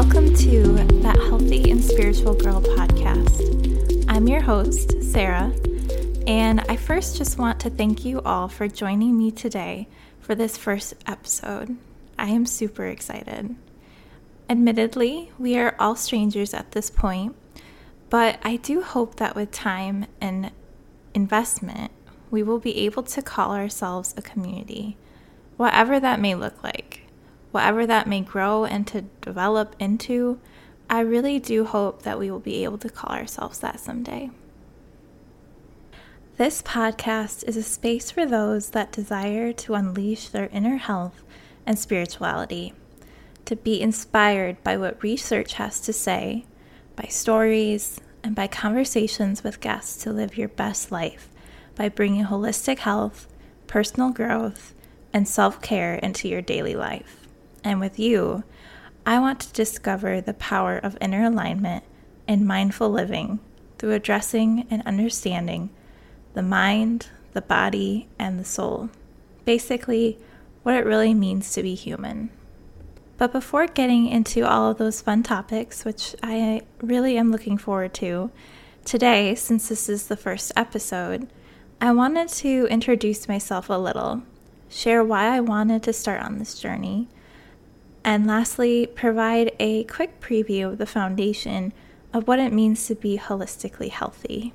Welcome to That Healthy and Spiritual Girl podcast. I'm your host, Sarah, and I first just want to thank you all for joining me today for this first episode. I am super excited. Admittedly, we are all strangers at this point, but I do hope that with time and investment, we will be able to call ourselves a community, whatever that may look like, whatever that may grow and to develop into. I really do hope that we will be able to call ourselves that someday. This podcast is a space for those that desire to unleash their inner health and spirituality, to be inspired by what research has to say, by stories, and by conversations with guests to live your best life by bringing holistic health, personal growth, and self care into your daily life. And with you, I want to discover the power of inner alignment and mindful living through addressing and understanding the mind, the body, and the soul. Basically, what it really means to be human. But before getting into all of those fun topics, which I really am looking forward to, today, since this is the first episode, I wanted to introduce myself a little, share why I wanted to start on this journey, and lastly, provide a quick preview of the foundation of what it means to be holistically healthy.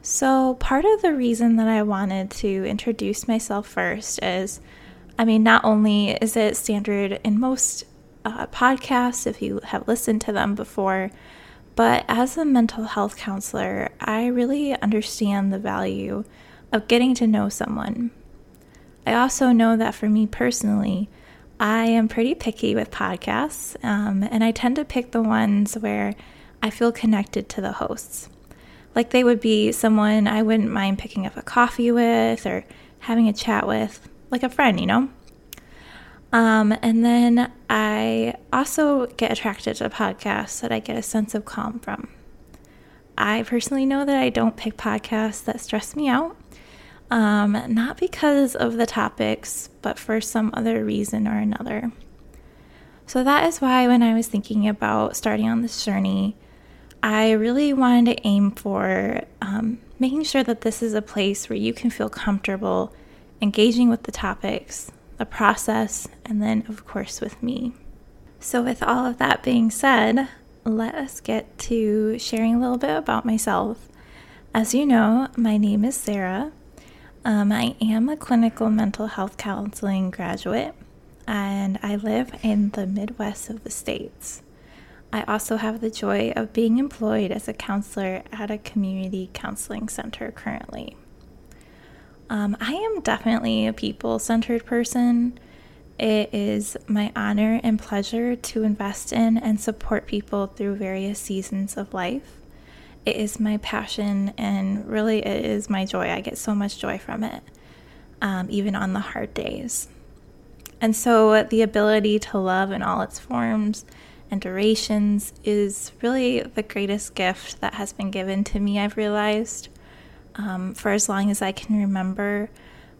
So, part of the reason that I wanted to introduce myself first is I mean, not only is it standard in most uh, podcasts, if you have listened to them before, but as a mental health counselor, I really understand the value of getting to know someone. I also know that for me personally, I am pretty picky with podcasts, um, and I tend to pick the ones where I feel connected to the hosts. Like they would be someone I wouldn't mind picking up a coffee with or having a chat with, like a friend, you know? Um, and then I also get attracted to podcasts that I get a sense of calm from. I personally know that I don't pick podcasts that stress me out, um, not because of the topics, but for some other reason or another. So that is why when I was thinking about starting on this journey, I really wanted to aim for um, making sure that this is a place where you can feel comfortable engaging with the topics the process, and then, of course, with me. So, with all of that being said, let us get to sharing a little bit about myself. As you know, my name is Sarah. Um, I am a clinical mental health counseling graduate, and I live in the Midwest of the States. I also have the joy of being employed as a counselor at a community counseling center currently. Um, I am definitely a people centered person. It is my honor and pleasure to invest in and support people through various seasons of life. It is my passion and really it is my joy. I get so much joy from it, um, even on the hard days. And so the ability to love in all its forms and durations is really the greatest gift that has been given to me, I've realized um, for as long as I can remember.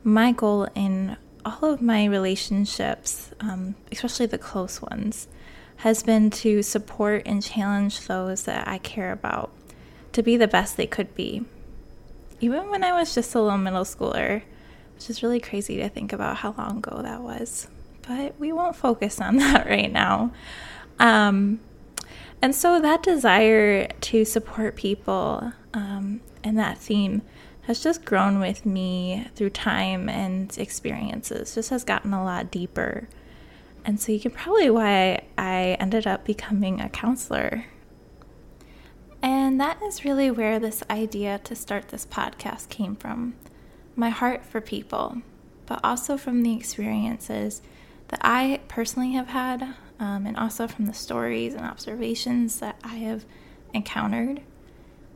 My goal in all of my relationships, um, especially the close ones, has been to support and challenge those that I care about to be the best they could be. Even when I was just a little middle schooler, which is really crazy to think about how long ago that was. But we won't focus on that right now. Um, and so that desire to support people um, and that theme has just grown with me through time and experiences, just has gotten a lot deeper. And so you can probably why I ended up becoming a counselor. And that is really where this idea to start this podcast came from. My heart for people, but also from the experiences that I personally have had, um, and also from the stories and observations that I have encountered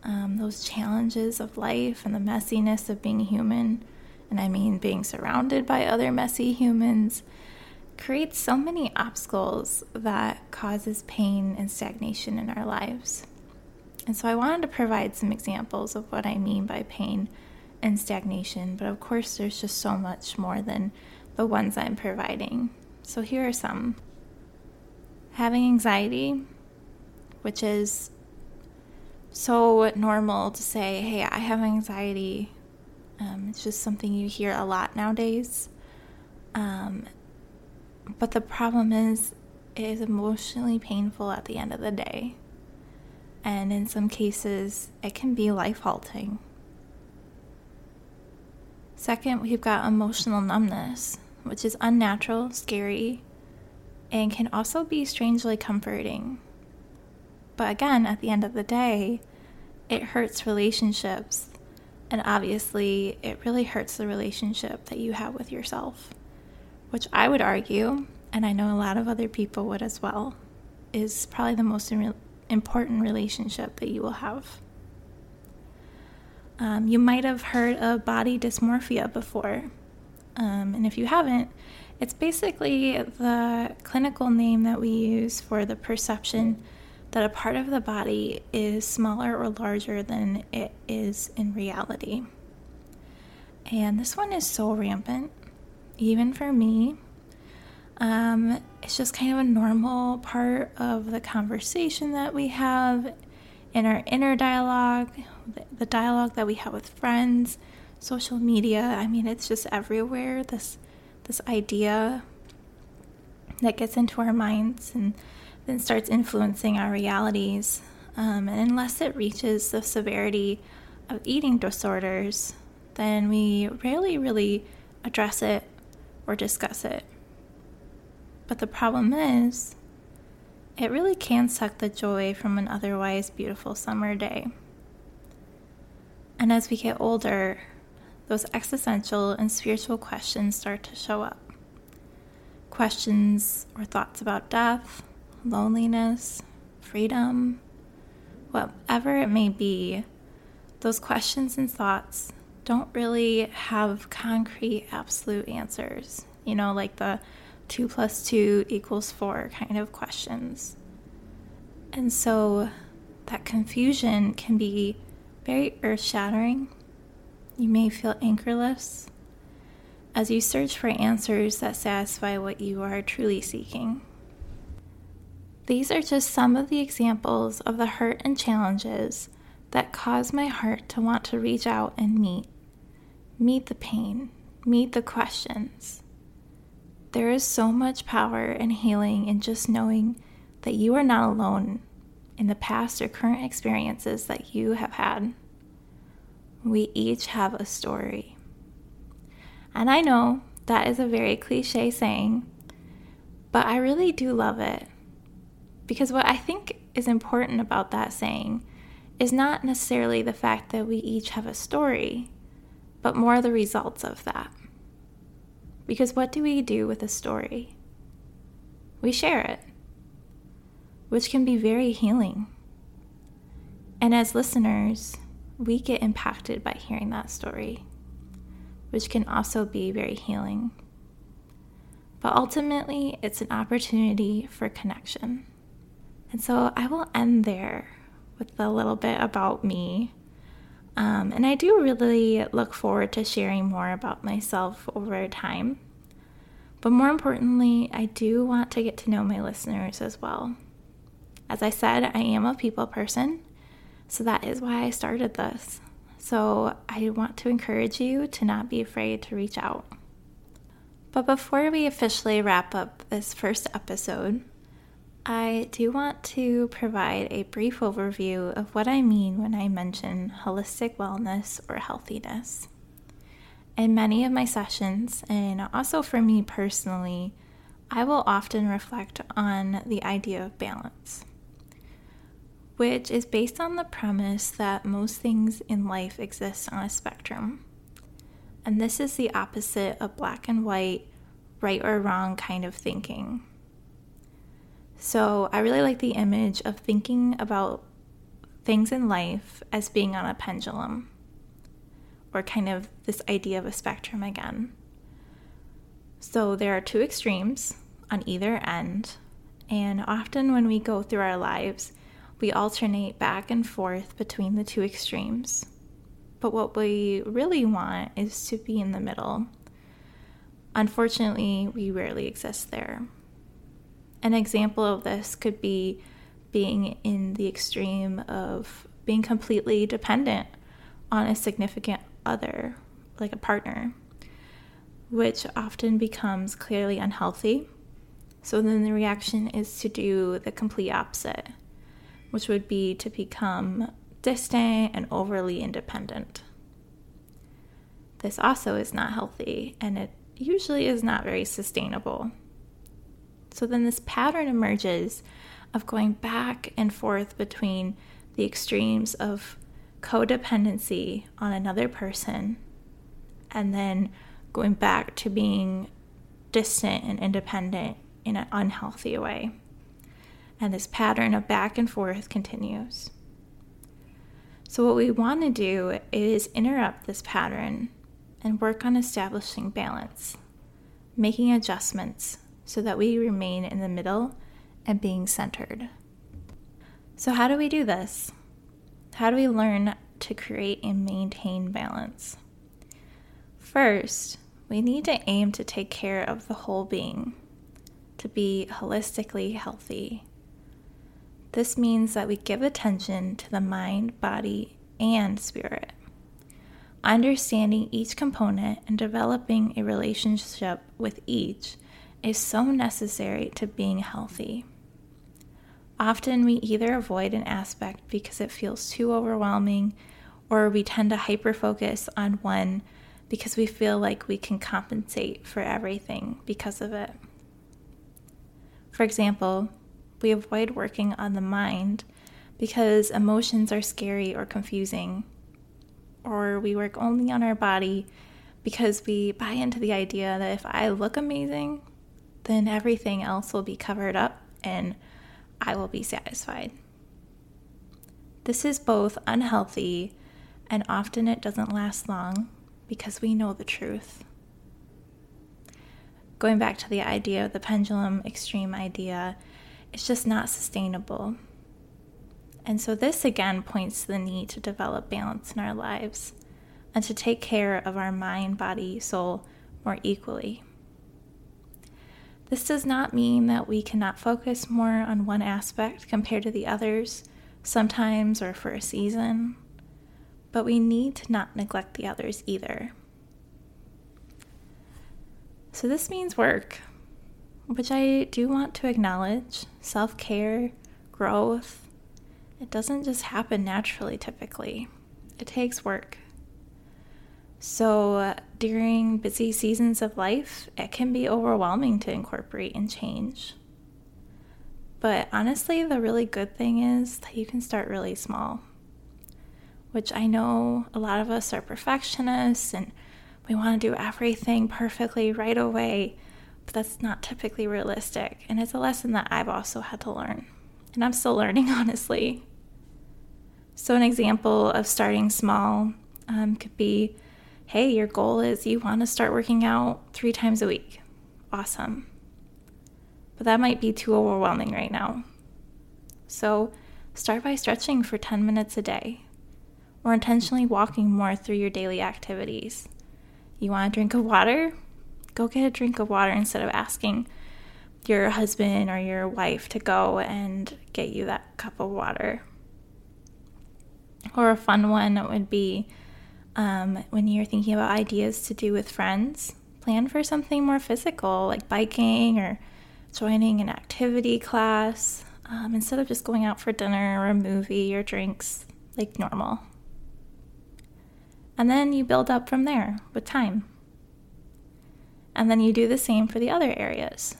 um, those challenges of life and the messiness of being human, and I mean being surrounded by other messy humans, creates so many obstacles that causes pain and stagnation in our lives. And so I wanted to provide some examples of what I mean by pain and stagnation, but of course, there's just so much more than the ones I'm providing. So here are some. having anxiety, which is so normal to say, hey, I have anxiety. Um, it's just something you hear a lot nowadays. Um, but the problem is, it is emotionally painful at the end of the day. And in some cases, it can be life halting. Second, we've got emotional numbness, which is unnatural, scary, and can also be strangely comforting. But again, at the end of the day, it hurts relationships. And obviously, it really hurts the relationship that you have with yourself, which I would argue, and I know a lot of other people would as well, is probably the most important relationship that you will have. Um, you might have heard of body dysmorphia before. Um, and if you haven't, it's basically the clinical name that we use for the perception that a part of the body is smaller or larger than it is in reality. And this one is so rampant, even for me. Um, it's just kind of a normal part of the conversation that we have in our inner dialogue, the dialogue that we have with friends, social media. I mean, it's just everywhere. This this idea that gets into our minds and then starts influencing our realities. Um, and unless it reaches the severity of eating disorders, then we rarely really address it or discuss it. But the problem is, it really can suck the joy from an otherwise beautiful summer day. And as we get older, those existential and spiritual questions start to show up. Questions or thoughts about death, loneliness, freedom, whatever it may be, those questions and thoughts don't really have concrete, absolute answers. You know, like the two plus two equals four kind of questions. And so that confusion can be very earth shattering you may feel anchorless as you search for answers that satisfy what you are truly seeking. These are just some of the examples of the hurt and challenges that cause my heart to want to reach out and meet. Meet the pain, meet the questions. There is so much power and healing in just knowing that you are not alone in the past or current experiences that you have had. We each have a story. And I know that is a very cliche saying, but I really do love it. Because what I think is important about that saying is not necessarily the fact that we each have a story, but more the results of that. Because what do we do with a story? We share it, which can be very healing. And as listeners, we get impacted by hearing that story, which can also be very healing. But ultimately, it's an opportunity for connection. And so I will end there with a little bit about me. Um, and I do really look forward to sharing more about myself over time. But more importantly, I do want to get to know my listeners as well. As I said, I am a people person, so that is why I started this. So I want to encourage you to not be afraid to reach out. But before we officially wrap up this first episode, I do want to provide a brief overview of what I mean when I mention holistic wellness or healthiness. In many of my sessions, and also for me personally, I will often reflect on the idea of balance which is based on the premise that most things in life exist on a spectrum. And this is the opposite of black and white, right or wrong kind of thinking. So I really like the image of thinking about things in life as being on a pendulum, or kind of this idea of a spectrum again. So there are two extremes on either end, and often when we go through our lives, we alternate back and forth between the two extremes. But what we really want is to be in the middle. Unfortunately, we rarely exist there. An example of this could be being in the extreme of being completely dependent on a significant other, like a partner, which often becomes clearly unhealthy. So then the reaction is to do the complete opposite, which would be to become distant and overly independent. This also is not healthy and it usually is not very sustainable. So then this pattern emerges of going back and forth between the extremes of codependency on another person and then going back to being distant and independent in an unhealthy way. And this pattern of back and forth continues. So, what we want to do is interrupt this pattern and work on establishing balance, making adjustments so that we remain in the middle and being centered. So, how do we do this? How do we learn to create and maintain balance? First, we need to aim to take care of the whole being, to be holistically healthy. This means that we give attention to the mind, body, and spirit. Understanding each component and developing a relationship with each is so necessary to being healthy. Often we either avoid an aspect because it feels too overwhelming, or we tend to hyper focus on one because we feel like we can compensate for everything because of it. For example, we avoid working on the mind because emotions are scary or confusing, or we work only on our body because we buy into the idea that if I look amazing, then everything else will be covered up and I will be satisfied. This is both unhealthy and often it doesn't last long because we know the truth. Going back to the idea of the pendulum extreme idea, it's just not sustainable. And so, this again points to the need to develop balance in our lives and to take care of our mind, body, soul more equally. This does not mean that we cannot focus more on one aspect compared to the others, sometimes or for a season, but we need to not neglect the others either. So, this means work, which I do want to acknowledge self care, growth. It doesn't just happen naturally, typically, it takes work. So, during busy seasons of life, it can be overwhelming to incorporate and change. But honestly, the really good thing is that you can start really small, which I know a lot of us are perfectionists and we want to do everything perfectly right away, but that's not typically realistic. And it's a lesson that I've also had to learn. And I'm still learning, honestly. So, an example of starting small um, could be hey, your goal is you want to start working out three times a week. Awesome. But that might be too overwhelming right now. So start by stretching for 10 minutes a day or intentionally walking more through your daily activities. You want a drink of water? Go get a drink of water instead of asking your husband or your wife to go and get you that cup of water. Or a fun one would be um, when you're thinking about ideas to do with friends, plan for something more physical like biking or joining an activity class um, instead of just going out for dinner or a movie or drinks like normal. And then you build up from there with time. And then you do the same for the other areas.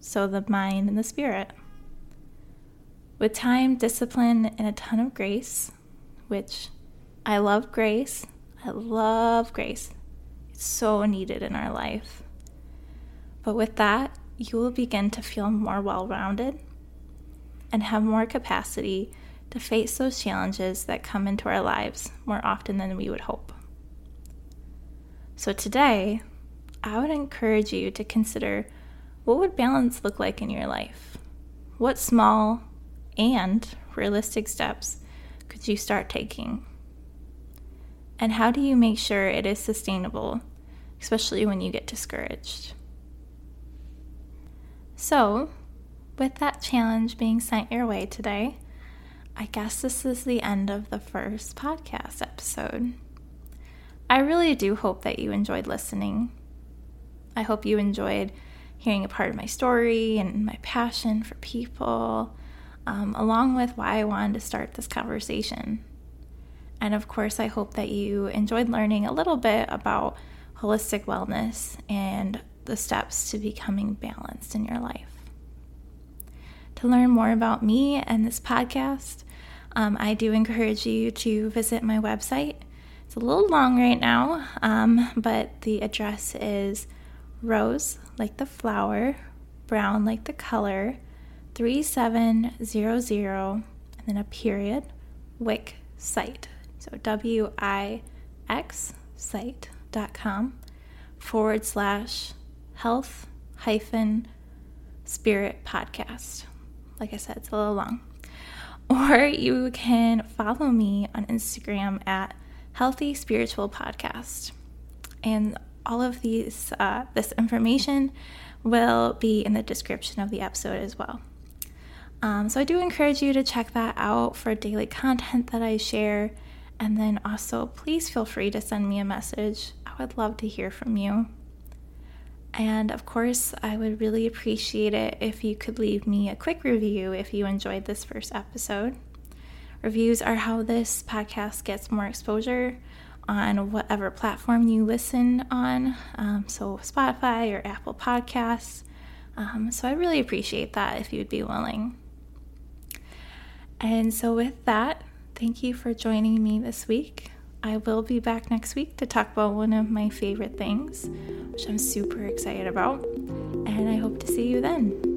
So the mind and the spirit. With time, discipline, and a ton of grace, which I love grace. I love grace. It's so needed in our life. But with that, you will begin to feel more well rounded and have more capacity to face those challenges that come into our lives more often than we would hope. So today, I would encourage you to consider what would balance look like in your life? What small and realistic steps could you start taking? And how do you make sure it is sustainable, especially when you get discouraged? So, with that challenge being sent your way today, I guess this is the end of the first podcast episode. I really do hope that you enjoyed listening. I hope you enjoyed hearing a part of my story and my passion for people, um, along with why I wanted to start this conversation. And of course, I hope that you enjoyed learning a little bit about holistic wellness and the steps to becoming balanced in your life. To learn more about me and this podcast, um, I do encourage you to visit my website. It's a little long right now, um, but the address is rose, like the flower, brown, like the color, 3700, and then a period, wix site. So W I X site.com forward slash health hyphen spirit podcast. Like I said, it's a little long. Or you can follow me on Instagram at Healthy Spiritual Podcast. And all of these uh, this information will be in the description of the episode as well. Um, so I do encourage you to check that out for daily content that I share and then also, please feel free to send me a message. I would love to hear from you. And of course, I would really appreciate it if you could leave me a quick review if you enjoyed this first episode. Reviews are how this podcast gets more exposure on whatever platform you listen on, um, so Spotify or Apple Podcasts. Um, so I really appreciate that if you'd be willing. And so, with that, Thank you for joining me this week. I will be back next week to talk about one of my favorite things, which I'm super excited about. And I hope to see you then.